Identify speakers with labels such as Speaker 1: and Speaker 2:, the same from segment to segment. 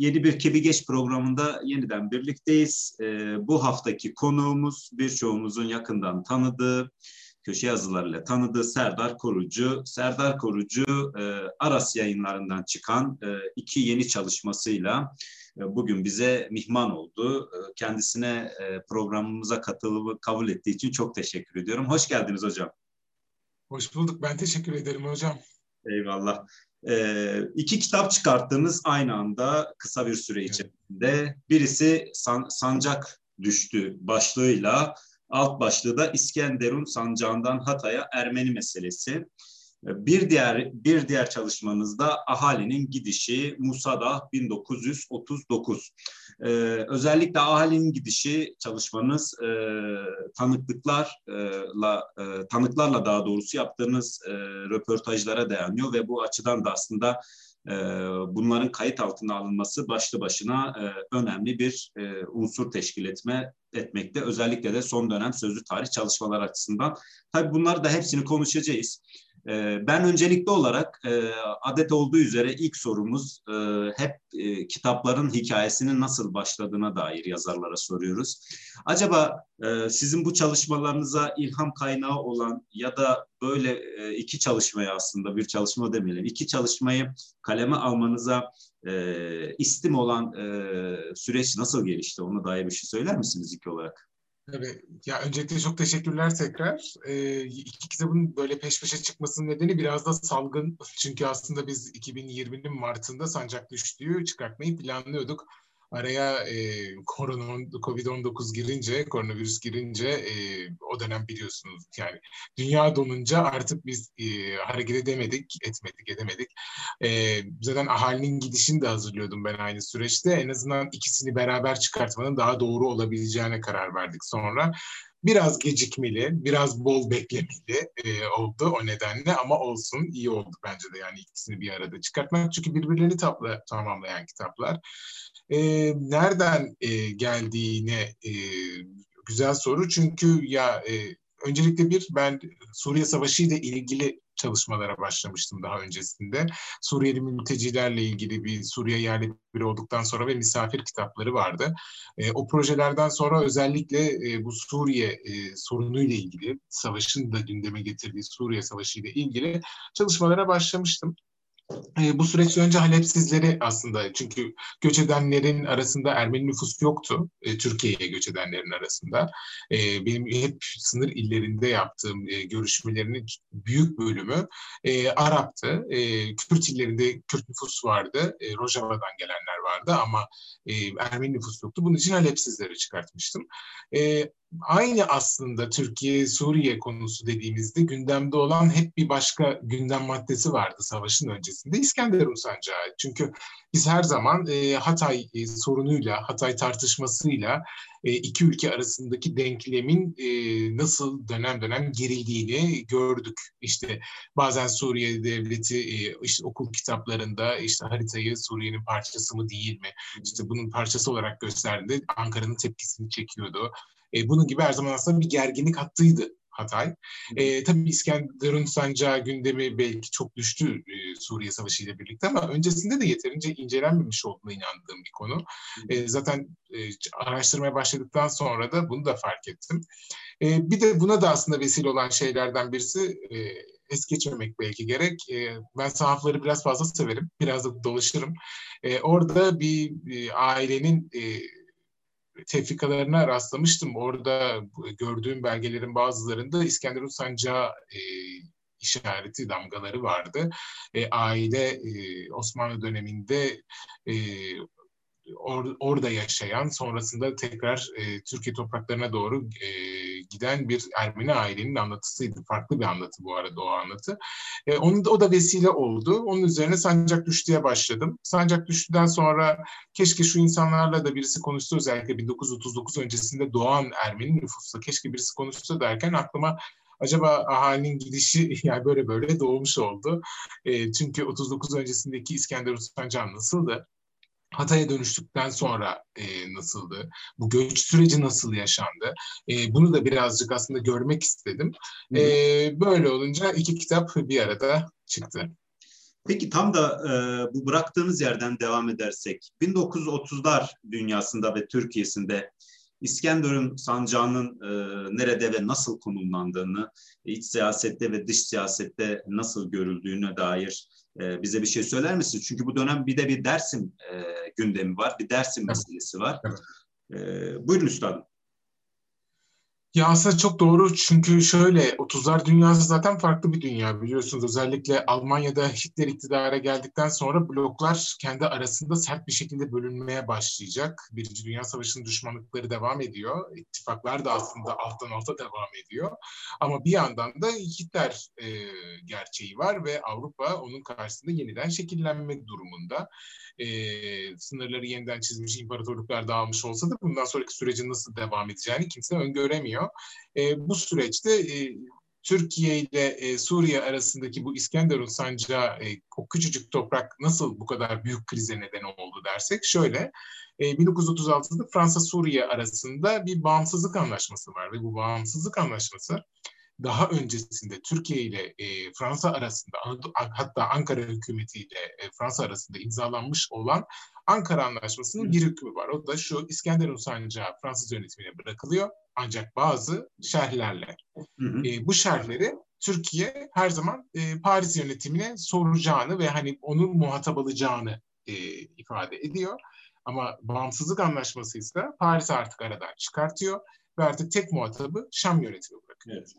Speaker 1: Yeni bir Kebi Geç programında yeniden birlikteyiz. E, bu haftaki konuğumuz birçoğumuzun yakından tanıdığı, köşe yazılarıyla tanıdığı Serdar Korucu. Serdar Korucu e, Aras yayınlarından çıkan e, iki yeni çalışmasıyla e, bugün bize mihman oldu. E, kendisine e, programımıza katılıp kabul ettiği için çok teşekkür ediyorum. Hoş geldiniz hocam.
Speaker 2: Hoş bulduk. Ben teşekkür ederim hocam.
Speaker 1: Eyvallah. Ee, iki kitap çıkarttınız aynı anda kısa bir süre içerisinde. Birisi San, Sancak Düştü başlığıyla, alt başlığı da İskenderun sancağından Hatay'a Ermeni meselesi. Bir diğer bir diğer çalışmanızda ahalinin gidişi Musa'da 1939. Ee, özellikle ahalinin gidişi çalışmanız e, tanıklıklarla e, tanıklarla daha doğrusu yaptığınız e, röportajlara dayanıyor ve bu açıdan da aslında e, bunların kayıt altına alınması başlı başına e, önemli bir e, unsur teşkil etme etmekte. Özellikle de son dönem sözlü tarih çalışmalar açısından. Tabii bunları da hepsini konuşacağız. Ee, ben öncelikli olarak e, adet olduğu üzere ilk sorumuz e, hep e, kitapların hikayesinin nasıl başladığına dair yazarlara soruyoruz. Acaba sizin bu çalışmalarınıza ilham kaynağı olan ya da böyle iki çalışmayı aslında bir çalışma demeyelim, iki çalışmayı kaleme almanıza istim olan süreç nasıl gelişti? Ona dair bir şey söyler misiniz ilk olarak?
Speaker 2: Tabii. Ya öncelikle çok teşekkürler tekrar. Ee, iki kitabın böyle peş peşe çıkmasının nedeni biraz da salgın. Çünkü aslında biz 2020'nin Mart'ında Sancak Düştüğü çıkartmayı planlıyorduk araya e, korona Covid-19 girince, koronavirüs girince e, o dönem biliyorsunuz yani dünya donunca artık biz e, hareket edemedik, etmedik, edemedik. E, zaten ahalinin gidişini de hazırlıyordum ben aynı süreçte. En azından ikisini beraber çıkartmanın daha doğru olabileceğine karar verdik sonra biraz gecikmeli, biraz bol beklemeli e, oldu o nedenle ama olsun iyi oldu bence de yani ikisini bir arada çıkartmak. Çünkü birbirlerini tapla, tamamlayan kitaplar. E, nereden e, geldiğine e, güzel soru çünkü ya e, öncelikle bir ben Suriye Savaşı ile ilgili çalışmalara başlamıştım daha öncesinde. Suriyeli mültecilerle ilgili bir Suriye yerli biri olduktan sonra ve misafir kitapları vardı. E, o projelerden sonra özellikle e, bu Suriye e, sorunuyla ilgili, savaşın da gündeme getirdiği Suriye Savaşı ile ilgili çalışmalara başlamıştım. E, bu süreç önce Halepsizleri aslında çünkü göç edenlerin arasında Ermeni nüfus yoktu e, Türkiye'ye göç edenlerin arasında. E, benim hep sınır illerinde yaptığım e, görüşmelerinin büyük bölümü e, Arap'tı. E, Kürt illerinde Kürt nüfus vardı. E, Rojava'dan gelenler vardı ama e, Ermeni nüfus yoktu. Bunun için Halepsizleri çıkartmıştım. E, aynı aslında Türkiye-Suriye konusu dediğimizde gündemde olan hep bir başka gündem maddesi vardı savaşın öncesinde. İskenderun Sancağı. Çünkü biz her zaman e, Hatay e, sorunuyla, Hatay tartışmasıyla e, iki ülke arasındaki denklemin e, nasıl dönem dönem gerildiğini gördük. İşte bazen Suriye devleti e, işte okul kitaplarında işte haritayı Suriye'nin parçası mı değil mi? İşte bunun parçası olarak gösterdiğinde Ankara'nın tepkisini çekiyordu. E, bunun gibi her zaman aslında bir gerginlik hattıydı Hatay. E, tabii İskenderun sancağı gündemi belki çok düştü e, Suriye Savaşı ile birlikte ama öncesinde de yeterince incelenmemiş olduğuna inandığım bir konu. E, zaten e, araştırmaya başladıktan sonra da bunu da fark ettim. E, bir de buna da aslında vesile olan şeylerden birisi e, es geçmemek belki gerek. E, ben sahafları biraz fazla severim. Biraz da dolaşırım. E, orada bir e, ailenin e, tefrikalarına rastlamıştım. Orada gördüğüm belgelerin bazılarında İskenderun Sancağı e, işareti damgaları vardı. E, aile e, Osmanlı döneminde e, or, orada yaşayan sonrasında tekrar e, Türkiye topraklarına doğru e, giden bir Ermeni ailenin anlatısıydı. Farklı bir anlatı bu arada o anlatı. E, onun da, o da vesile oldu. Onun üzerine Sancak Düştü'ye başladım. Sancak Düştü'den sonra keşke şu insanlarla da birisi konuşsa özellikle 1939 öncesinde doğan Ermeni nüfusla keşke birisi konuşsa derken aklıma acaba ahalinin gidişi yani böyle böyle doğmuş oldu. E, çünkü 39 öncesindeki İskender Ustancan nasıldı? Hatay'a dönüştükten sonra e, nasıldı? Bu göç süreci nasıl yaşandı? E, bunu da birazcık aslında görmek istedim. E, böyle olunca iki kitap bir arada çıktı.
Speaker 1: Peki tam da e, bu bıraktığımız yerden devam edersek 1930'lar dünyasında ve Türkiye'sinde İskenderun sancağının e, nerede ve nasıl konumlandığını, iç siyasette ve dış siyasette nasıl görüldüğüne dair e, bize bir şey söyler misin? Çünkü bu dönem bir de bir Dersim e, gündemi var, bir Dersim meselesi var. Evet. E, buyurun üstadım.
Speaker 2: Ya aslında çok doğru çünkü şöyle 30'lar dünyası zaten farklı bir dünya biliyorsunuz. Özellikle Almanya'da Hitler iktidara geldikten sonra bloklar kendi arasında sert bir şekilde bölünmeye başlayacak. Birinci Dünya Savaşı'nın düşmanlıkları devam ediyor. İttifaklar da aslında alttan alta devam ediyor. Ama bir yandan da Hitler e, gerçeği var ve Avrupa onun karşısında yeniden şekillenmek durumunda. E, sınırları yeniden çizmiş imparatorluklar dağılmış olsa da bundan sonraki sürecin nasıl devam edeceğini kimse öngöremiyor yaşanıyor. E, bu süreçte e, Türkiye ile e, Suriye arasındaki bu İskenderun sancağı e, o küçücük toprak nasıl bu kadar büyük krize neden oldu dersek şöyle e, 1936'da Fransa-Suriye arasında bir bağımsızlık anlaşması var ve bu bağımsızlık anlaşması daha öncesinde Türkiye ile e, Fransa arasında hatta Ankara hükümeti ile e, Fransa arasında imzalanmış olan Ankara Anlaşması'nın bir hükmü var. O da şu İskenderun sancağı Fransız yönetimine bırakılıyor ancak bazı şerhlerle. Hı hı. E, bu şerhleri Türkiye her zaman e, Paris yönetimine soracağını ve hani onun muhatap alacağını e, ifade ediyor. Ama bağımsızlık anlaşması ise Paris artık aradan çıkartıyor ve artık tek muhatabı Şam yönetimi bırakıyor. Evet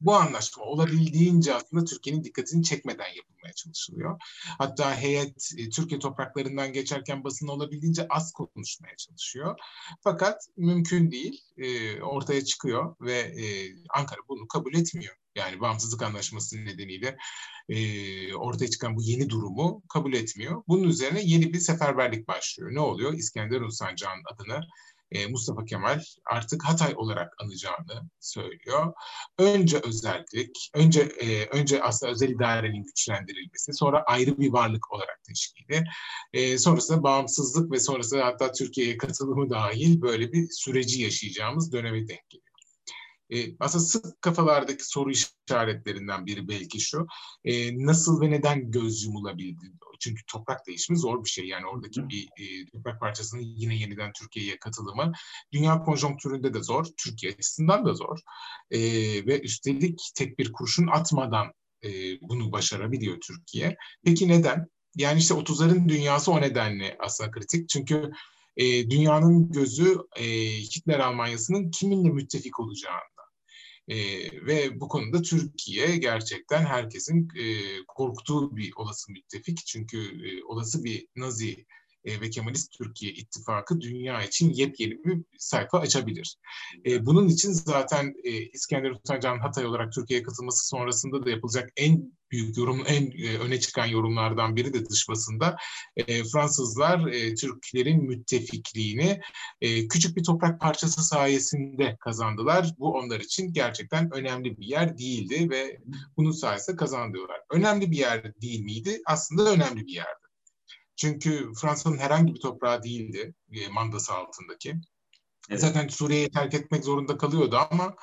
Speaker 2: bu anlaşma olabildiğince aslında Türkiye'nin dikkatini çekmeden yapılmaya çalışılıyor. Hatta heyet e, Türkiye topraklarından geçerken basın olabildiğince az konuşmaya çalışıyor. Fakat mümkün değil. E, ortaya çıkıyor ve e, Ankara bunu kabul etmiyor. Yani bağımsızlık anlaşması nedeniyle ortaya çıkan bu yeni durumu kabul etmiyor. Bunun üzerine yeni bir seferberlik başlıyor. Ne oluyor? İskender Sancağı'nın adını e, Mustafa Kemal artık Hatay olarak anacağını söylüyor. Önce özellik, önce e, önce aslında özel idarenin güçlendirilmesi, sonra ayrı bir varlık olarak teşkili, e, sonrasında bağımsızlık ve sonrasında hatta Türkiye'ye katılımı dahil böyle bir süreci yaşayacağımız döneme denk geliyor. E, aslında sık kafalardaki soru işaretlerinden biri belki şu. E, nasıl ve neden göz yumulabildi? Çünkü toprak değişimi zor bir şey. Yani oradaki bir e, toprak parçasının yine yeniden Türkiye'ye katılımı dünya konjonktüründe de zor, Türkiye açısından da zor. E, ve üstelik tek bir kurşun atmadan e, bunu başarabiliyor Türkiye. Peki neden? Yani işte 30'ların dünyası o nedenle aslında kritik. Çünkü e, dünyanın gözü e, Hitler Almanyası'nın kiminle müttefik olacağında. E, ve bu konuda Türkiye gerçekten herkesin e, korktuğu bir olası müttefik. Çünkü e, olası bir Nazi e, ve Kemalist Türkiye ittifakı dünya için yepyeni bir sayfa açabilir. E, bunun için zaten e, İskender Utanca'nın Hatay olarak Türkiye'ye katılması sonrasında da yapılacak en büyük yorum, en e, öne çıkan yorumlardan biri de dış basında e, Fransızlar e, Türklerin müttefikliğini e, küçük bir toprak parçası sayesinde kazandılar. Bu onlar için gerçekten önemli bir yer değildi ve bunun sayesinde kazandılar. Önemli bir yer değil miydi? Aslında önemli bir yerdi. Çünkü Fransa'nın herhangi bir toprağı değildi e, mandası altındaki. Evet. Zaten Suriye'yi terk etmek zorunda kalıyordu ama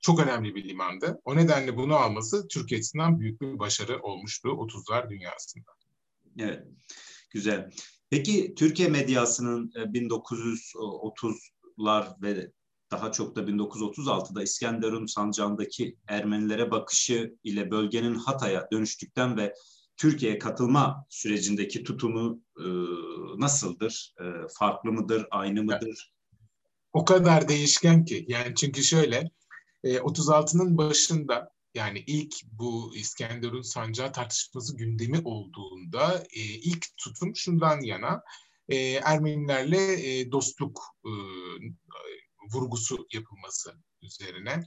Speaker 2: çok önemli bir limandı. O nedenle bunu alması Türkiye açısından büyük bir başarı olmuştu 30'lar dünyasında.
Speaker 1: Evet, güzel. Peki Türkiye medyasının 1930'lar e, ve daha çok da 1936'da İskenderun sancağındaki Ermenilere bakışı ile bölgenin Hatay'a dönüştükten ve Türkiye'ye katılma sürecindeki tutumu e, nasıldır? E, farklı mıdır, aynı mıdır?
Speaker 2: O kadar değişken ki. Yani çünkü şöyle, e, 36'nın başında yani ilk bu İskenderun sancağı tartışması gündemi olduğunda e, ilk tutum şundan yana e, Ermenilerle e, dostluk e, vurgusu yapılması üzerine.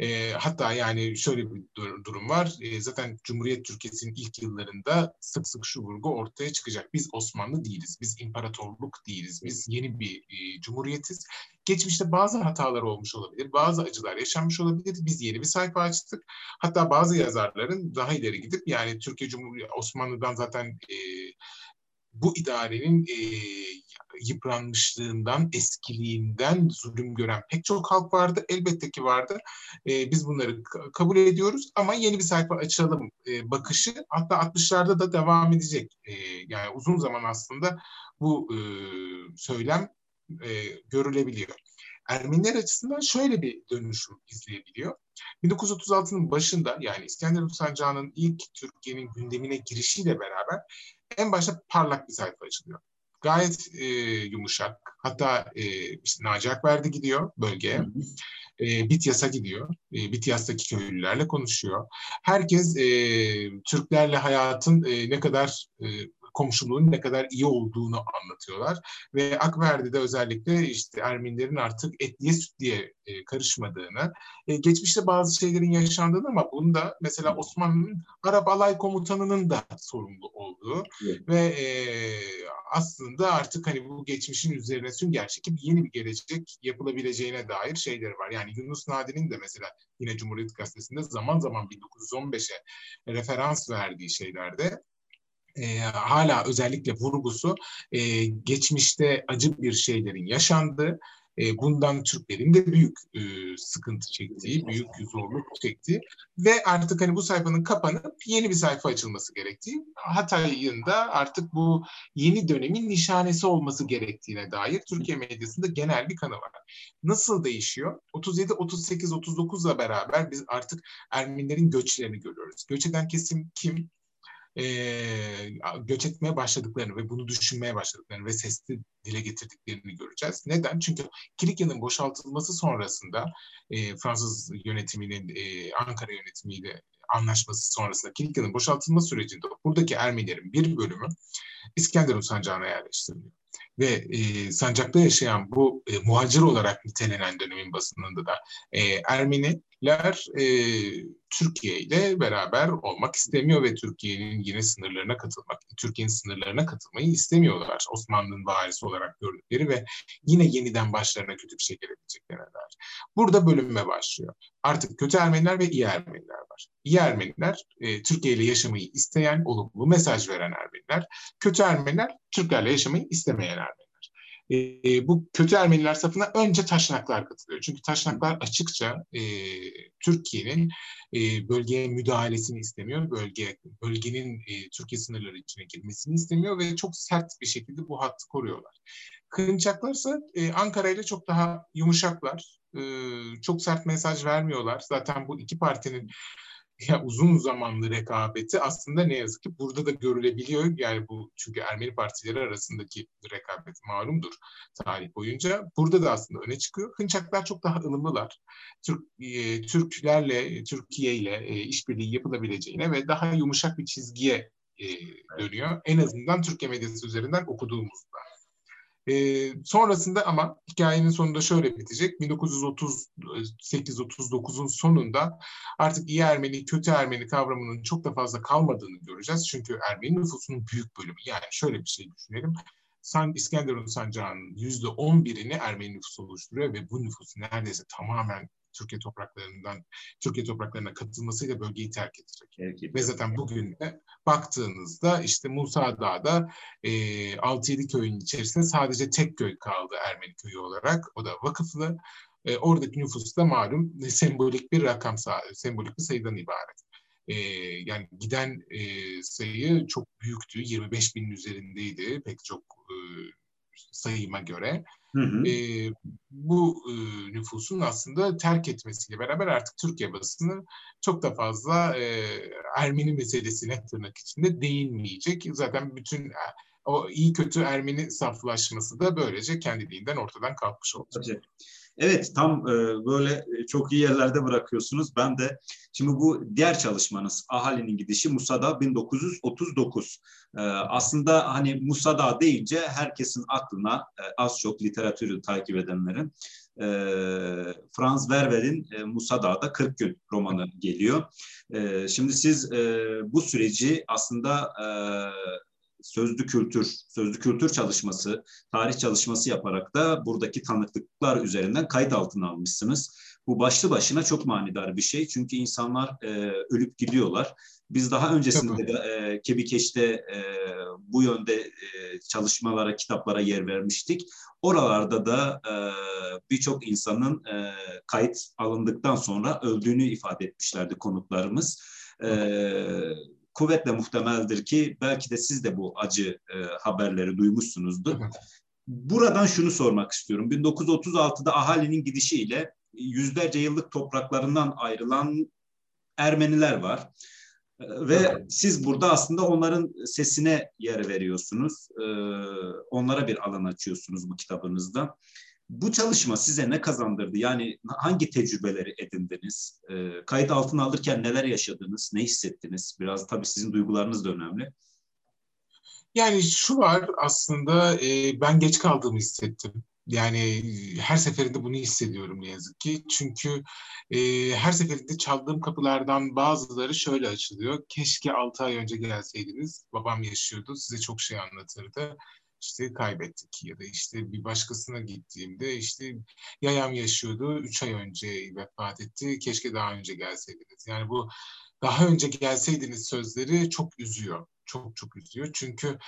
Speaker 2: E, hatta yani şöyle bir durum var. E, zaten Cumhuriyet Türkiye'sinin ilk yıllarında sık sık şu vurgu ortaya çıkacak. Biz Osmanlı değiliz, biz imparatorluk değiliz, biz yeni bir e, cumhuriyetiz. Geçmişte bazı hatalar olmuş olabilir, bazı acılar yaşanmış olabilir. Biz yeni bir sayfa açtık. Hatta bazı yazarların daha ileri gidip yani Türkiye Cumhuriyeti Osmanlı'dan zaten e, bu idarenin e, yıpranmışlığından, eskiliğinden zulüm gören pek çok halk vardı. Elbette ki vardı. E, biz bunları kabul ediyoruz ama yeni bir sayfa açalım e, bakışı hatta 60'larda da devam edecek. E, yani uzun zaman aslında bu e, söylem e, görülebiliyor. Ermeniler açısından şöyle bir dönüşüm izleyebiliyor. 1936'nın başında yani İskender Sancağı'nın ilk Türkiye'nin gündemine girişiyle beraber en başta parlak bir sayfa açılıyor. Gayet e, yumuşak. Hatta e, işte Naci Akberdi gidiyor bölgeye. E, Bityas'a gidiyor. E, Bityas'taki köylülerle konuşuyor. Herkes e, Türklerle hayatın e, ne kadar e, komşuluğun ne kadar iyi olduğunu anlatıyorlar. Ve Akverdi'de özellikle işte Ermenilerin artık etliye sütliye e, karışmadığını, e, geçmişte bazı şeylerin yaşandığını ama bunda mesela Osmanlı'nın Arap Alay Komutanı'nın da sorumlu olduğu evet. ve e, aslında artık hani bu geçmişin üzerine sünger çekip yeni bir gelecek yapılabileceğine dair şeyleri var. Yani Yunus Nadi'nin de mesela yine Cumhuriyet Gazetesi'nde zaman zaman 1915'e referans verdiği şeylerde e, hala özellikle vurgusu e, geçmişte acı bir şeylerin yaşandığı, e, bundan Türklerin de büyük e, sıkıntı çektiği, büyük zorluk çektiği ve artık hani bu sayfanın kapanıp yeni bir sayfa açılması gerektiği, Hatay'ın da artık bu yeni dönemin nişanesi olması gerektiğine dair Türkiye medyasında genel bir kanı var. Nasıl değişiyor? 37, 38, 39'la beraber biz artık Ermenilerin göçlerini görüyoruz. Göç eden kesim kim? E, göç etmeye başladıklarını ve bunu düşünmeye başladıklarını ve sesli dile getirdiklerini göreceğiz. Neden? Çünkü Kilikya'nın boşaltılması sonrasında e, Fransız yönetiminin e, Ankara yönetimiyle anlaşması sonrasında Kilikya'nın boşaltılma sürecinde buradaki Ermenilerin bir bölümü İskenderun sancağına yerleştiriliyor ve e, sancakta yaşayan bu e, muhacir olarak nitelenen dönemin basınında da e, Ermeniler e, Türkiye ile beraber olmak istemiyor ve Türkiye'nin yine sınırlarına katılmak, Türkiye'nin sınırlarına katılmayı istemiyorlar. Osmanlı'nın varisi olarak gördükleri ve yine yeniden başlarına kötü bir şey gelebileceklerine dair. Burada bölünme başlıyor. Artık kötü Ermeniler ve iyi Ermeniler var. İyi Ermeniler e, Türkiye ile yaşamayı isteyen, olumlu mesaj veren Ermeniler. Kötü Ermeniler Türklerle yaşamayı istemeyen Ermeniler e, bu kötü Ermeniler safına önce Taşnaklar katılıyor. Çünkü Taşnaklar açıkça e, Türkiye'nin e, bölgeye müdahalesini istemiyor. Bölge bölgenin e, Türkiye sınırları içine girmesini istemiyor ve çok sert bir şekilde bu hattı koruyorlar. Kırınçaklarsa e, Ankara ile çok daha yumuşaklar. E, çok sert mesaj vermiyorlar. Zaten bu iki partinin ya uzun zamanlı rekabeti aslında ne yazık ki burada da görülebiliyor. Yani bu çünkü Ermeni partileri arasındaki rekabet malumdur tarih boyunca. Burada da aslında öne çıkıyor. Hınçaklar çok daha ılımlılar. Türk, e, Türklerle, Türkiye ile e, işbirliği yapılabileceğine ve daha yumuşak bir çizgiye e, dönüyor. En azından Türkiye medyası üzerinden okuduğumuzda. E, sonrasında ama hikayenin sonunda şöyle bitecek. 1938-39'un sonunda artık iyi Ermeni, kötü Ermeni kavramının çok da fazla kalmadığını göreceğiz. Çünkü Ermeni nüfusunun büyük bölümü yani şöyle bir şey düşünelim. San, İskenderun sancağının yüzde on birini Ermeni nüfusu oluşturuyor ve bu nüfusu neredeyse tamamen Türkiye topraklarından Türkiye topraklarına katılmasıyla bölgeyi terk edecek. Evet, Ve zaten bugün de baktığınızda işte Musa Dağ'da e, 6-7 köyün içerisinde sadece tek köy kaldı Ermeni köyü olarak. O da vakıflı. E, oradaki nüfus da malum sembolik bir rakam, sembolik bir sayıdan ibaret. E, yani giden e, sayı çok büyüktü. 25 binin üzerindeydi pek çok e, sayıma göre. Hı hı. E, bu e, nüfusun aslında terk etmesiyle beraber artık Türkiye basını çok da fazla e, Ermeni meselesine tırnak içinde değinmeyecek. Zaten bütün e, o iyi kötü Ermeni saflaşması da böylece kendiliğinden ortadan kalkmış olacak.
Speaker 1: Evet tam e, böyle e, çok iyi yerlerde bırakıyorsunuz. Ben de şimdi bu diğer çalışmanız Ahali'nin gidişi Musa'da 1939. E, aslında hani Musa'da deyince herkesin aklına az çok literatürü takip edenlerin e, Franz Werwer'in e, Musa Dağ'da 40 gün romanı geliyor. Şimdi siz bu süreci aslında sözlü kültür, sözlü kültür çalışması, tarih çalışması yaparak da buradaki tanıklıklar üzerinden kayıt altına almışsınız. Bu başlı başına çok manidar bir şey çünkü insanlar e, ölüp gidiyorlar Biz daha öncesinde de e, Kebikeş'te e, bu yönde e, çalışmalara, kitaplara yer vermiştik. Oralarda da e, birçok insanın e, kayıt alındıktan sonra öldüğünü ifade etmişlerdi konuklarımız. E, kuvvetle muhtemeldir ki belki de siz de bu acı e, haberleri duymuşsunuzdur. Buradan şunu sormak istiyorum. 1936'da ahalinin gidişiyle yüzlerce yıllık topraklarından ayrılan Ermeniler var. Ve siz burada aslında onların sesine yer veriyorsunuz. Ee, onlara bir alan açıyorsunuz bu kitabınızda. Bu çalışma size ne kazandırdı? Yani hangi tecrübeleri edindiniz? Ee, kayıt altına alırken neler yaşadınız? Ne hissettiniz? Biraz tabii sizin duygularınız da önemli.
Speaker 2: Yani şu var aslında e, ben geç kaldığımı hissettim. Yani her seferinde bunu hissediyorum ne yazık ki. Çünkü e, her seferinde çaldığım kapılardan bazıları şöyle açılıyor. Keşke 6 ay önce gelseydiniz. Babam yaşıyordu. Size çok şey anlatırdı. İşte kaybettik ya da işte bir başkasına gittiğimde işte yayam yaşıyordu. 3 ay önce vefat etti. Keşke daha önce gelseydiniz. Yani bu daha önce gelseydiniz sözleri çok üzüyor çok çok üzüyor. Çünkü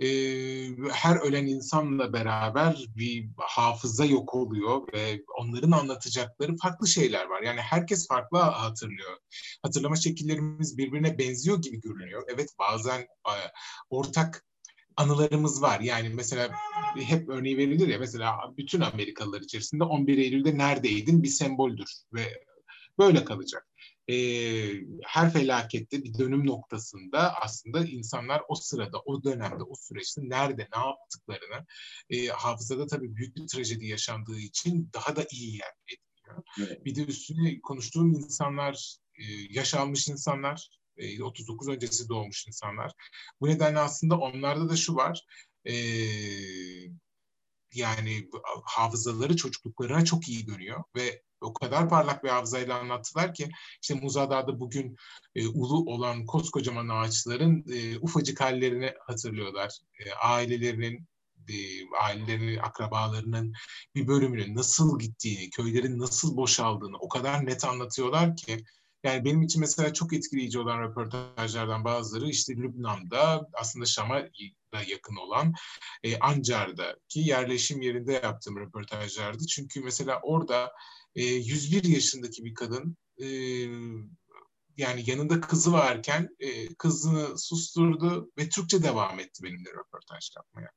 Speaker 2: e, her ölen insanla beraber bir hafıza yok oluyor ve onların anlatacakları farklı şeyler var. Yani herkes farklı hatırlıyor. Hatırlama şekillerimiz birbirine benziyor gibi görünüyor. Evet bazen e, ortak anılarımız var. Yani mesela hep örneği verilir ya mesela bütün Amerikalılar içerisinde 11 Eylül'de neredeydin bir semboldür ve böyle kalacak e, her felakette bir dönüm noktasında aslında insanlar o sırada, o dönemde, o süreçte nerede, ne yaptıklarını e, hafızada tabii büyük bir trajedi yaşandığı için daha da iyi yer ediliyor. Evet. Bir de üstüne konuştuğum insanlar, e, yaş almış insanlar, 39 öncesi doğmuş insanlar. Bu nedenle aslında onlarda da şu var, e, yani hafızaları çocukluklarına çok iyi dönüyor ve o kadar parlak bir hafızayla anlattılar ki işte Muzada'da bugün e, ulu olan koskocaman ağaçların e, ufacık hallerini hatırlıyorlar. E, ailelerinin e, ailelerinin, akrabalarının bir bölümünün nasıl gittiğini, köylerin nasıl boşaldığını o kadar net anlatıyorlar ki yani benim için mesela çok etkileyici olan röportajlardan bazıları işte Lübnan'da aslında Şam'a da yakın olan e, Ancar'daki yerleşim yerinde yaptığım röportajlardı. Çünkü mesela orada e, 101 yaşındaki bir kadın e, yani yanında kızı varken e, kızını susturdu ve Türkçe devam etti benimle röportaj yapmaya.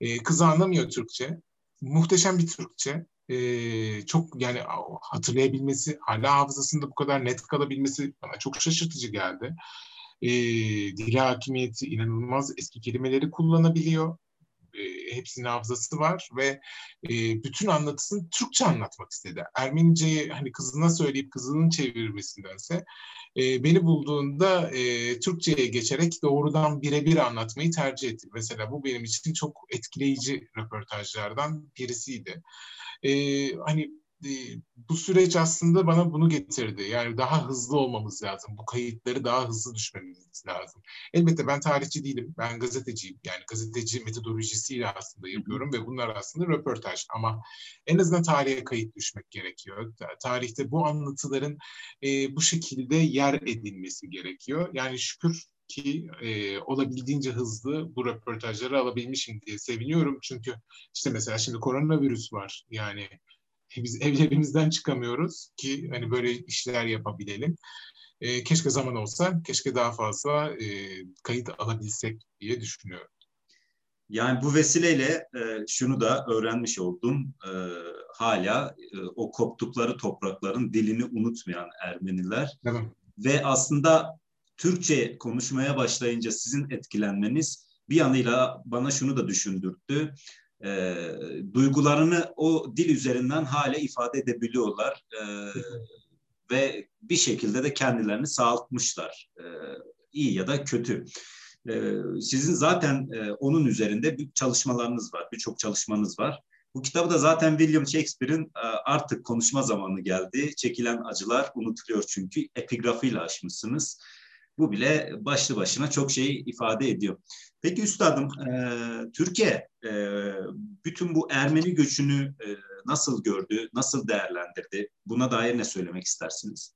Speaker 2: E, kızı anlamıyor Türkçe. Muhteşem bir Türkçe. E, çok yani hatırlayabilmesi, hala hafızasında bu kadar net kalabilmesi bana çok şaşırtıcı geldi. E, dil hakimiyeti inanılmaz eski kelimeleri kullanabiliyor e, hepsinin hafızası var ve e, bütün anlatısını Türkçe anlatmak istedi. Ermeniceyi hani kızına söyleyip kızının çevirmesindense e, beni bulduğunda e, Türkçe'ye geçerek doğrudan birebir anlatmayı tercih etti. Mesela bu benim için çok etkileyici röportajlardan birisiydi. E, hani bu süreç aslında bana bunu getirdi. Yani daha hızlı olmamız lazım. Bu kayıtları daha hızlı düşmemiz lazım. Elbette ben tarihçi değilim. Ben gazeteciyim. Yani gazeteci metodolojisiyle aslında yapıyorum ve bunlar aslında röportaj. Ama en azından tarihe kayıt düşmek gerekiyor. Tarihte bu anlatıların e, bu şekilde yer edilmesi gerekiyor. Yani şükür ki e, olabildiğince hızlı bu röportajları alabilmişim diye seviniyorum. Çünkü işte mesela şimdi koronavirüs var. Yani biz evlerimizden çıkamıyoruz ki hani böyle işler yapabilelim. E, keşke zaman olsa, keşke daha fazla e, kayıt alabilsek diye düşünüyorum.
Speaker 1: Yani bu vesileyle e, şunu da öğrenmiş oldum. E, hala e, o koptukları toprakların dilini unutmayan Ermeniler. Evet. Ve aslında Türkçe konuşmaya başlayınca sizin etkilenmeniz bir yanıyla bana şunu da düşündürttü e, duygularını o dil üzerinden hale ifade edebiliyorlar e, ve bir şekilde de kendilerini sağaltmışlar e, iyi ya da kötü. E, sizin zaten e, onun üzerinde bir çalışmalarınız var, birçok çalışmanız var. Bu kitabı da zaten William Shakespeare'in e, artık konuşma zamanı geldi. Çekilen acılar unutuluyor çünkü epigrafıyla açmışsınız. Bu bile başlı başına çok şey ifade ediyor. Peki üstadım, e, Türkiye e, bütün bu Ermeni göçünü e, nasıl gördü, nasıl değerlendirdi? Buna dair ne söylemek istersiniz?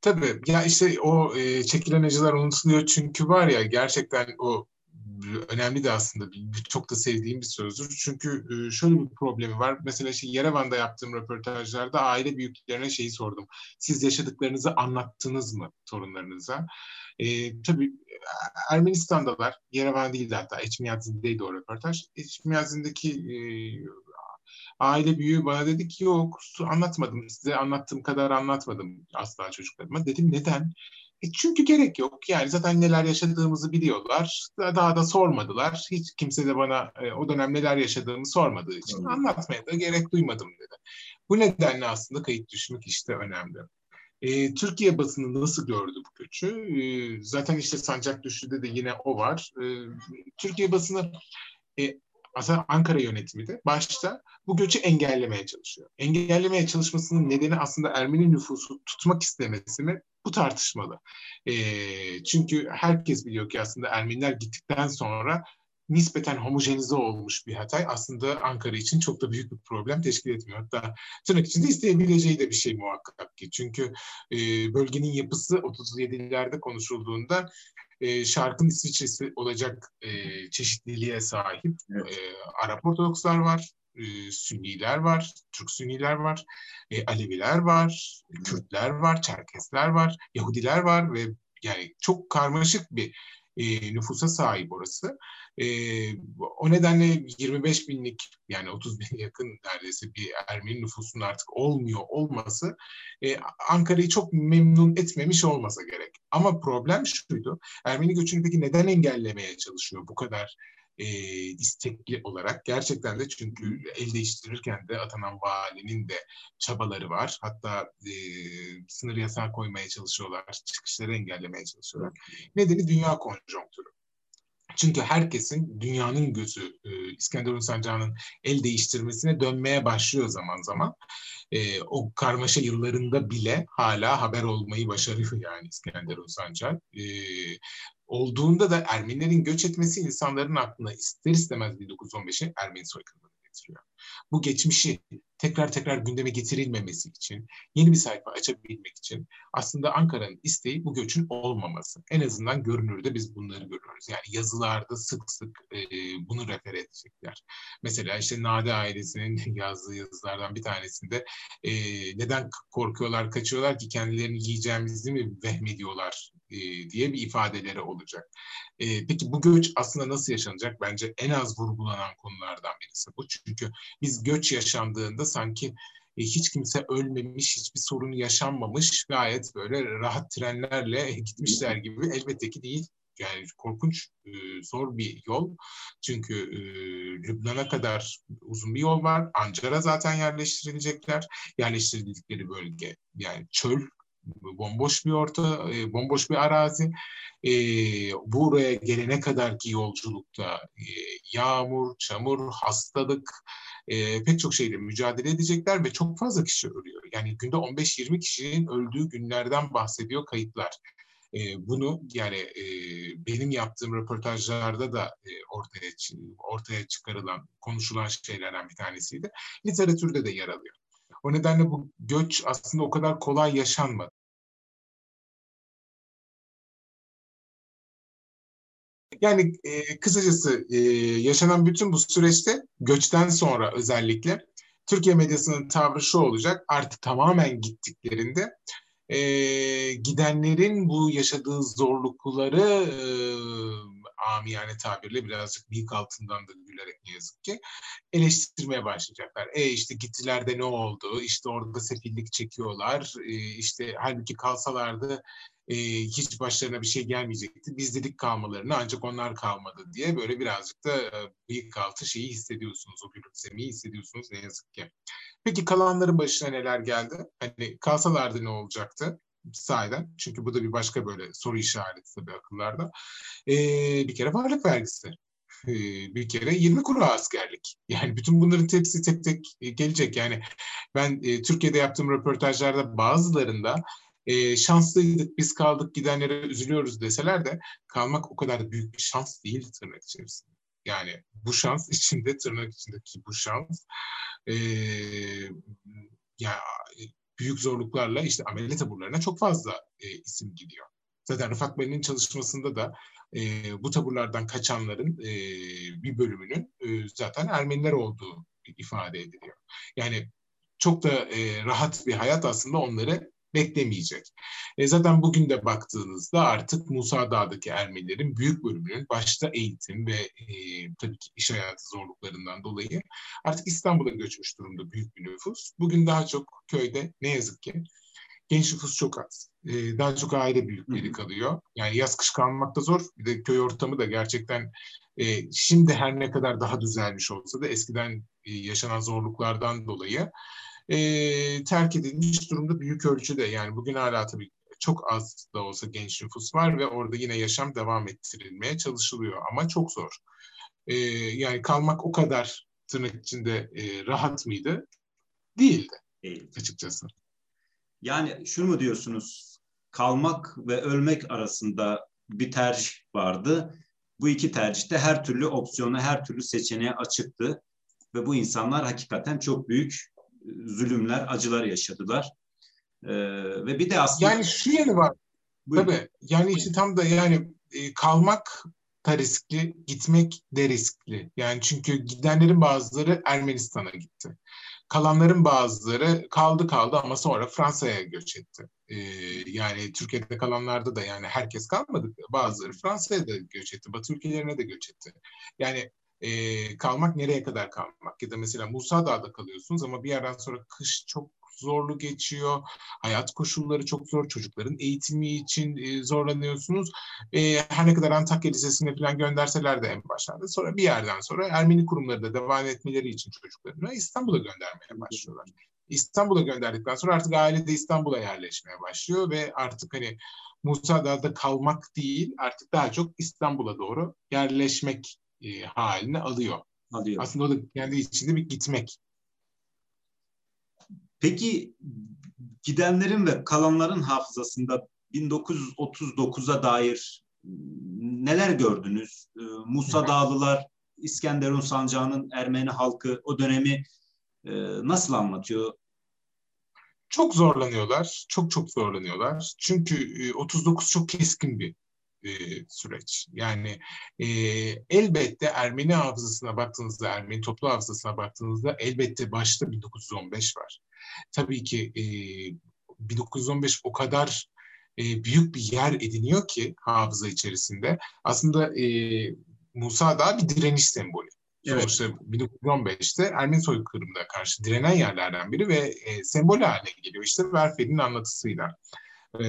Speaker 2: Tabii ya işte o e, çekilen acılar unutuluyor çünkü var ya gerçekten o önemli de aslında çok da sevdiğim bir sözdür. Çünkü e, şöyle bir problemi var. Mesela işte Yerevan'da yaptığım röportajlarda aile büyüklerine şeyi sordum. Siz yaşadıklarınızı anlattınız mı torunlarınıza? E, tabii Ermenistan'dalar. Yerevan değildi hatta. Eçmiyazin'deydi o röportaj. Eçmiyazin'deki e, aile büyüğü bana dedi ki yok anlatmadım. Size anlattığım kadar anlatmadım asla çocuklarıma. Dedim neden? E çünkü gerek yok. Yani zaten neler yaşadığımızı biliyorlar. Daha da sormadılar. Hiç kimse de bana e, o dönem neler yaşadığımı sormadığı için anlatmaya da gerek duymadım dedi. Bu nedenle aslında kayıt düşmek işte önemli. E, Türkiye basını nasıl gördü bu göçü? E, zaten işte Sancak Düştü'de de yine o var. E, Türkiye basını e, aslında Ankara yönetimi de başta bu göçü engellemeye çalışıyor. Engellemeye çalışmasının nedeni aslında Ermeni nüfusu tutmak istemesi mi? Bu tartışmalı. E, çünkü herkes biliyor ki aslında Ermeniler gittikten sonra nispeten homojenize olmuş bir Hatay aslında Ankara için çok da büyük bir problem teşkil etmiyor. Hatta tırnak içinde isteyebileceği de bir şey muhakkak ki. Çünkü e, bölgenin yapısı 37'lerde konuşulduğunda e, şarkın İsviçresi olacak e, çeşitliliğe sahip evet. e, Arap Ortodokslar var, e, Sünniler var, Türk Sünniler var, e, Aleviler var. Kürtler var, Çerkesler var, Yahudiler var ve yani çok karmaşık bir e, nüfusa sahip orası. E, o nedenle 25 binlik yani 30 bin yakın neredeyse bir Ermeni nüfusunun artık olmuyor olması e, Ankara'yı çok memnun etmemiş olmasa gerek. Ama problem şuydu. Ermeni göçünü peki neden engellemeye çalışıyor bu kadar e, istekli olarak. Gerçekten de çünkü el değiştirirken de atanan valinin de çabaları var. Hatta e, sınır yasağı koymaya çalışıyorlar, çıkışları engellemeye çalışıyorlar. Nedeni dünya konjonktürü. Çünkü herkesin dünyanın gözü e, İskenderun Sancağı'nın el değiştirmesine dönmeye başlıyor zaman zaman. E, o karmaşa yıllarında bile hala haber olmayı başarıyor yani İskenderun Sancağı. E, olduğunda da Ermenilerin göç etmesi insanların aklına ister istemez 1915'e Ermeni soykırımını getiriyor. Bu geçmişi tekrar tekrar gündeme getirilmemesi için, yeni bir sayfa açabilmek için aslında Ankara'nın isteği bu göçün olmaması. En azından görünürde biz bunları görüyoruz. Yani yazılarda sık sık e, bunu refer edecekler. Mesela işte Nade ailesinin yazdığı yazılardan bir tanesinde e, neden korkuyorlar, kaçıyorlar ki kendilerini yiyeceğimizi mi vehmediyorlar e, diye bir ifadeleri olacak. E, peki bu göç aslında nasıl yaşanacak? Bence en az vurgulanan konulardan birisi bu. Çünkü biz göç yaşandığında sanki e, hiç kimse ölmemiş, hiçbir sorun yaşanmamış, gayet böyle rahat trenlerle gitmişler gibi. Elbette ki değil. Yani korkunç, zor bir yol. Çünkü e, Lübnan'a kadar uzun bir yol var. Ancara zaten yerleştirilecekler. Yerleştirildikleri bölge yani çöl, bomboş bir orta, e, bomboş bir arazi. E, buraya gelene kadarki yolculukta e, yağmur, çamur, hastalık, e, pek çok şeyle mücadele edecekler ve çok fazla kişi ölüyor. Yani günde 15-20 kişinin öldüğü günlerden bahsediyor kayıtlar. E, bunu yani e, benim yaptığım röportajlarda da e, ortaya ortaya çıkarılan, konuşulan şeylerden bir tanesiydi. Literatürde de yer alıyor. O nedenle bu göç aslında o kadar kolay yaşanmadı. Yani e, kısacası e, yaşanan bütün bu süreçte göçten sonra özellikle Türkiye medyasının tavrı şu olacak. Artık tamamen gittiklerinde e, gidenlerin bu yaşadığı zorlukları e, amiyane tabirle birazcık büyük altından da gülerek ne yazık ki eleştirmeye başlayacaklar. E işte gittiler de ne oldu? İşte orada sefillik çekiyorlar. E, işte halbuki kalsalardı e, hiç başlarına bir şey gelmeyecekti. Biz dedik kalmalarını ancak onlar kalmadı diye böyle birazcık da e, bıyık altı şeyi hissediyorsunuz. O gülümsemeyi hissediyorsunuz ne yazık ki. Peki kalanların başına neler geldi? Hani kalsalardı ne olacaktı? Sahiden. Çünkü bu da bir başka böyle soru işareti tabii akıllarda. Ee, bir kere varlık vergisi. Bir kere 20 kuru askerlik. Yani bütün bunların hepsi tek tek gelecek. Yani ben e, Türkiye'de yaptığım röportajlarda bazılarında e, şanslıydık biz kaldık gidenlere üzülüyoruz deseler de kalmak o kadar büyük bir şans değil tırnak içerisinde. Yani bu şans içinde tırnak içindeki bu şans e, ya büyük zorluklarla işte amele taburlarına çok fazla e, isim gidiyor. Zaten Rıfat Bey'in çalışmasında da e, bu taburlardan kaçanların e, bir bölümünün e, zaten Ermeniler olduğu ifade ediliyor. Yani çok da e, rahat bir hayat aslında onları beklemeyecek. E, zaten bugün de baktığınızda artık Musa Dağ'daki Ermenilerin büyük bölümünün başta eğitim ve e, tabii ki iş hayatı zorluklarından dolayı artık İstanbul'a göçmüş durumda büyük bir nüfus. Bugün daha çok köyde ne yazık ki genç nüfus çok az. E, daha çok aile büyükleri kalıyor. Yani yaz kış kalmak da zor. Bir de köy ortamı da gerçekten e, şimdi her ne kadar daha düzelmiş olsa da eskiden e, yaşanan zorluklardan dolayı e, terk edilmiş durumda büyük ölçüde. Yani bugün hala tabii çok az da olsa genç nüfus var ve orada yine yaşam devam ettirilmeye çalışılıyor ama çok zor. E, yani kalmak o kadar tırnak içinde e, rahat mıydı? Değildi Değil. açıkçası.
Speaker 1: Yani şunu mu diyorsunuz? Kalmak ve ölmek arasında bir tercih vardı. Bu iki tercihte her türlü opsiyona, her türlü seçeneğe açıktı. Ve bu insanlar hakikaten çok büyük zulümler, acılar yaşadılar. Ee, ve bir de aslında...
Speaker 2: Yani şu yanı var. Buyurun. Tabii. Yani işte tam da yani e, kalmak da riskli, gitmek de riskli. Yani çünkü gidenlerin bazıları Ermenistan'a gitti. Kalanların bazıları kaldı kaldı ama sonra Fransa'ya göç etti. Ee, yani Türkiye'de kalanlarda da yani herkes kalmadı. Bazıları Fransa'ya da göç etti. Batı ülkelerine de göç etti. Yani e, kalmak nereye kadar kalmak? Ya da mesela Musa Dağ'da kalıyorsunuz ama bir yerden sonra kış çok zorlu geçiyor. Hayat koşulları çok zor. Çocukların eğitimi için e, zorlanıyorsunuz. E, her ne kadar Antakya Lisesi'ne falan gönderseler de en başlarda. Sonra bir yerden sonra Ermeni kurumları da devam etmeleri için çocuklarını İstanbul'a göndermeye başlıyorlar. İstanbul'a gönderdikten sonra artık aile de İstanbul'a yerleşmeye başlıyor ve artık hani Musa Dağ'da kalmak değil artık daha çok İstanbul'a doğru yerleşmek e, halini alıyor. alıyor. Aslında o da kendi içinde bir gitmek.
Speaker 1: Peki gidenlerin ve kalanların hafızasında 1939'a dair neler gördünüz? Ee, Musa Dağlılar, İskenderun Sancağı'nın Ermeni halkı o dönemi e, nasıl anlatıyor?
Speaker 2: Çok zorlanıyorlar, çok çok zorlanıyorlar. Çünkü 39 e, çok keskin bir e, süreç. Yani e, elbette Ermeni hafızasına baktığınızda, Ermeni toplu hafızasına baktığınızda elbette başta 1915 var. Tabii ki e, 1915 o kadar e, büyük bir yer ediniyor ki hafıza içerisinde. Aslında e, Musa da bir direniş sembolü. Evet. Sonuçta 1915'te Ermeni soykırımına karşı direnen yerlerden biri ve e, sembol haline geliyor. İşte Verfeli'nin anlatısıyla. E,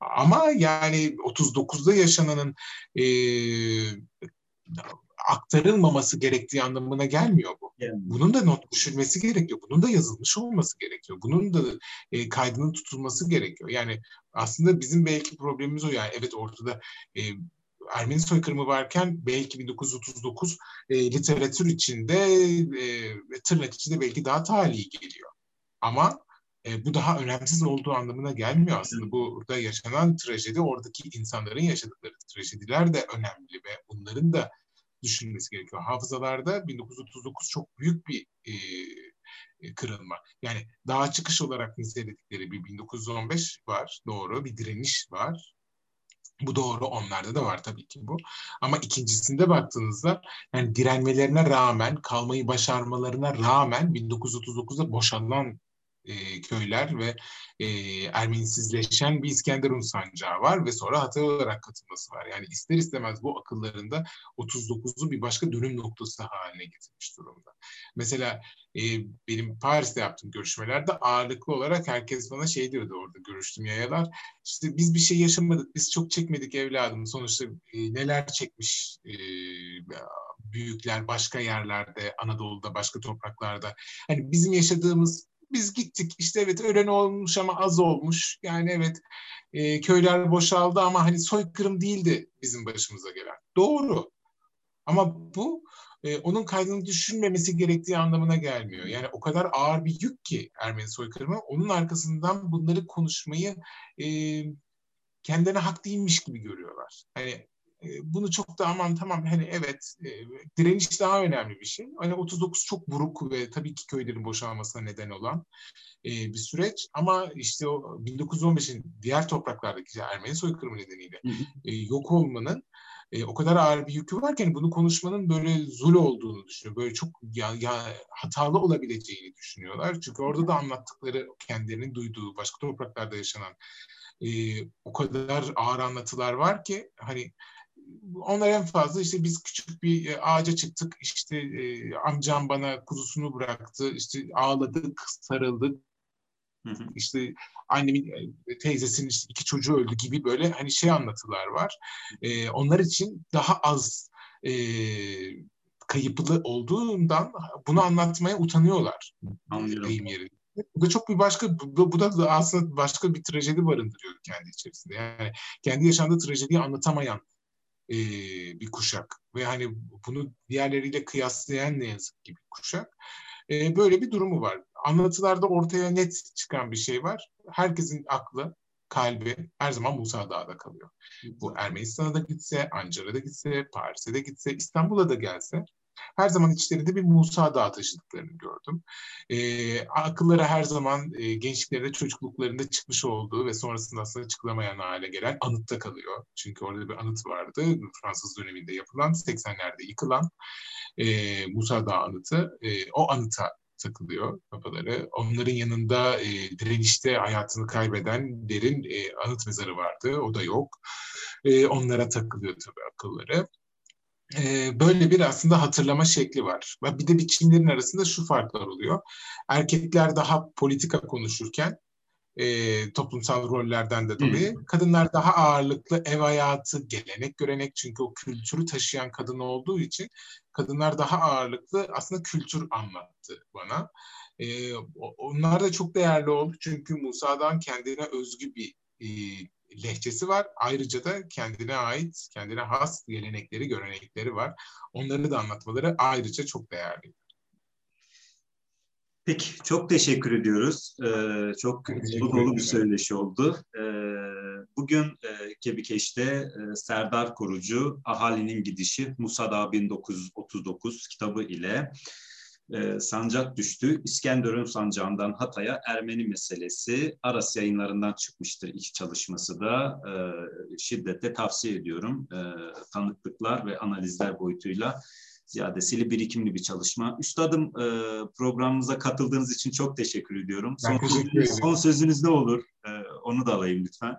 Speaker 2: ama yani 39'da yaşananın e, aktarılmaması gerektiği anlamına gelmiyor bu. Yani. Bunun da not düşülmesi gerekiyor. Bunun da yazılmış olması gerekiyor. Bunun da e, kaydının tutulması gerekiyor. Yani aslında bizim belki problemimiz o yani. Evet ortada e, Ermeni soykırımı varken belki 1939 e, literatür içinde e, tırnak içinde belki daha tali geliyor. Ama e, bu daha önemsiz olduğu anlamına gelmiyor aslında. Burada yaşanan trajedi, oradaki insanların yaşadıkları trajediler de önemli ve bunların da düşünülmesi gerekiyor. Hafızalarda 1939 çok büyük bir e, kırılma. Yani daha çıkış olarak niteledikleri bir 1915 var, doğru. Bir direniş var. Bu doğru, onlarda da var tabii ki bu. Ama ikincisinde baktığınızda yani direnmelerine rağmen, kalmayı başarmalarına rağmen 1939'da boşalan e, köyler ve e, Ermenisizleşen bir İskenderun sancağı var ve sonra Hatay olarak katılması var. Yani ister istemez bu akıllarında 39'u bir başka dönüm noktası haline getirmiş durumda. Mesela e, benim Paris'te yaptığım görüşmelerde ağırlıklı olarak herkes bana şey diyordu orada görüştüm yayalar. İşte biz bir şey yaşamadık, biz çok çekmedik evladım. Sonuçta e, neler çekmiş e, büyükler başka yerlerde, Anadolu'da, başka topraklarda. Hani bizim yaşadığımız biz gittik işte evet ölen olmuş ama az olmuş. Yani evet e, köyler boşaldı ama hani soykırım değildi bizim başımıza gelen. Doğru. Ama bu e, onun kaydını düşünmemesi gerektiği anlamına gelmiyor. Yani o kadar ağır bir yük ki Ermeni soykırımı. Onun arkasından bunları konuşmayı e, kendine hak değilmiş gibi görüyorlar. Hani bunu çok da aman tamam hani evet direniş daha önemli bir şey. Hani 39 çok buruk ve tabii ki köylerin boşalmasına neden olan bir süreç ama işte o 1915'in diğer topraklardaki Ermeni soykırımı nedeniyle yok olmanın e, o kadar ağır bir yükü varken bunu konuşmanın böyle zul olduğunu düşünüyor. Böyle çok ya, ya hatalı olabileceğini düşünüyorlar. Çünkü orada da anlattıkları kendilerinin duyduğu başka topraklarda yaşanan e, o kadar ağır anlatılar var ki hani onlar en fazla işte biz küçük bir e, ağaca çıktık işte e, amcam bana kuzusunu bıraktı işte ağladık sarıldık Hı hı. İşte annemin e, teyzesinin işte iki çocuğu öldü gibi böyle hani şey anlatılar var. E, onlar için daha az e, kayıplı olduğundan bunu anlatmaya utanıyorlar.
Speaker 1: Anlıyorum.
Speaker 2: Bu da çok bir başka, bu, bu da aslında başka bir trajedi barındırıyor kendi içerisinde. Yani kendi yaşandığı trajediyi anlatamayan e, bir kuşak ve hani bunu diğerleriyle kıyaslayan ne yazık ki bir kuşak. E, böyle bir durumu var. Anlatılarda ortaya net çıkan bir şey var. Herkesin aklı, kalbi her zaman Musa Dağı'da kalıyor. Bu Ermenistan'a da gitse, Ancar'a da gitse, Paris'e de gitse, İstanbul'a da gelse her zaman içlerinde bir Musa Dağı taşıdıklarını gördüm. E, akılları her zaman e, gençliklerinde, çocukluklarında çıkmış olduğu ve sonrasında aslında açıklamayan hale gelen anıtta kalıyor. Çünkü orada bir anıt vardı Fransız döneminde yapılan, 80'lerde yıkılan e, Musa Dağı anıtı. E, o anıta takılıyor kafaları. Onların yanında e, direnişte hayatını kaybeden derin e, anıt mezarı vardı. O da yok. E, onlara takılıyor tabii akılları. E, böyle bir aslında hatırlama şekli var. Bir de biçimlerin arasında şu farklar oluyor. Erkekler daha politika konuşurken e, toplumsal rollerden de dolayı. Hmm. Kadınlar daha ağırlıklı ev hayatı, gelenek, görenek çünkü o kültürü taşıyan kadın olduğu için kadınlar daha ağırlıklı aslında kültür anlattı bana. E, onlar da çok değerli oldu çünkü Musa'dan kendine özgü bir e, lehçesi var. Ayrıca da kendine ait, kendine has gelenekleri, görenekleri var. Onları da anlatmaları ayrıca çok değerli.
Speaker 1: Peki, çok teşekkür ediyoruz. Ee, çok dolu dolu bir söyleşi oldu. Ee, bugün e, Kebikeş'te e, Serdar Korucu, Ahalinin Gidişi, Musa Dağı 1939 kitabı ile e, sancak düştü. İskenderun sancağından Hatay'a Ermeni meselesi Aras yayınlarından çıkmıştır iki çalışması da e, şiddetle tavsiye ediyorum. E, tanıklıklar ve analizler boyutuyla ziyadesiyle birikimli bir çalışma. Üstadım e, programımıza katıldığınız için çok teşekkür ediyorum. son, teşekkür son sözünüz ne olur? E, onu da alayım lütfen.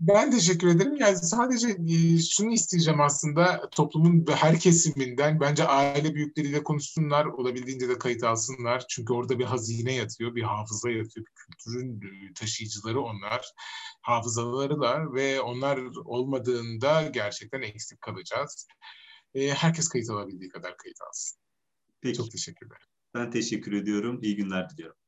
Speaker 2: Ben teşekkür ederim. Yani sadece e, şunu isteyeceğim aslında toplumun her kesiminden bence aile büyükleriyle konuşsunlar, olabildiğince de kayıt alsınlar. Çünkü orada bir hazine yatıyor, bir hafıza yatıyor, bir kültürün e, taşıyıcıları onlar, hafızalarılar ve onlar olmadığında gerçekten eksik kalacağız. E, herkes kayıt alabildiği kadar kayıt alsın. Peki. Çok teşekkürler.
Speaker 1: Ben teşekkür ediyorum. İyi günler diliyorum.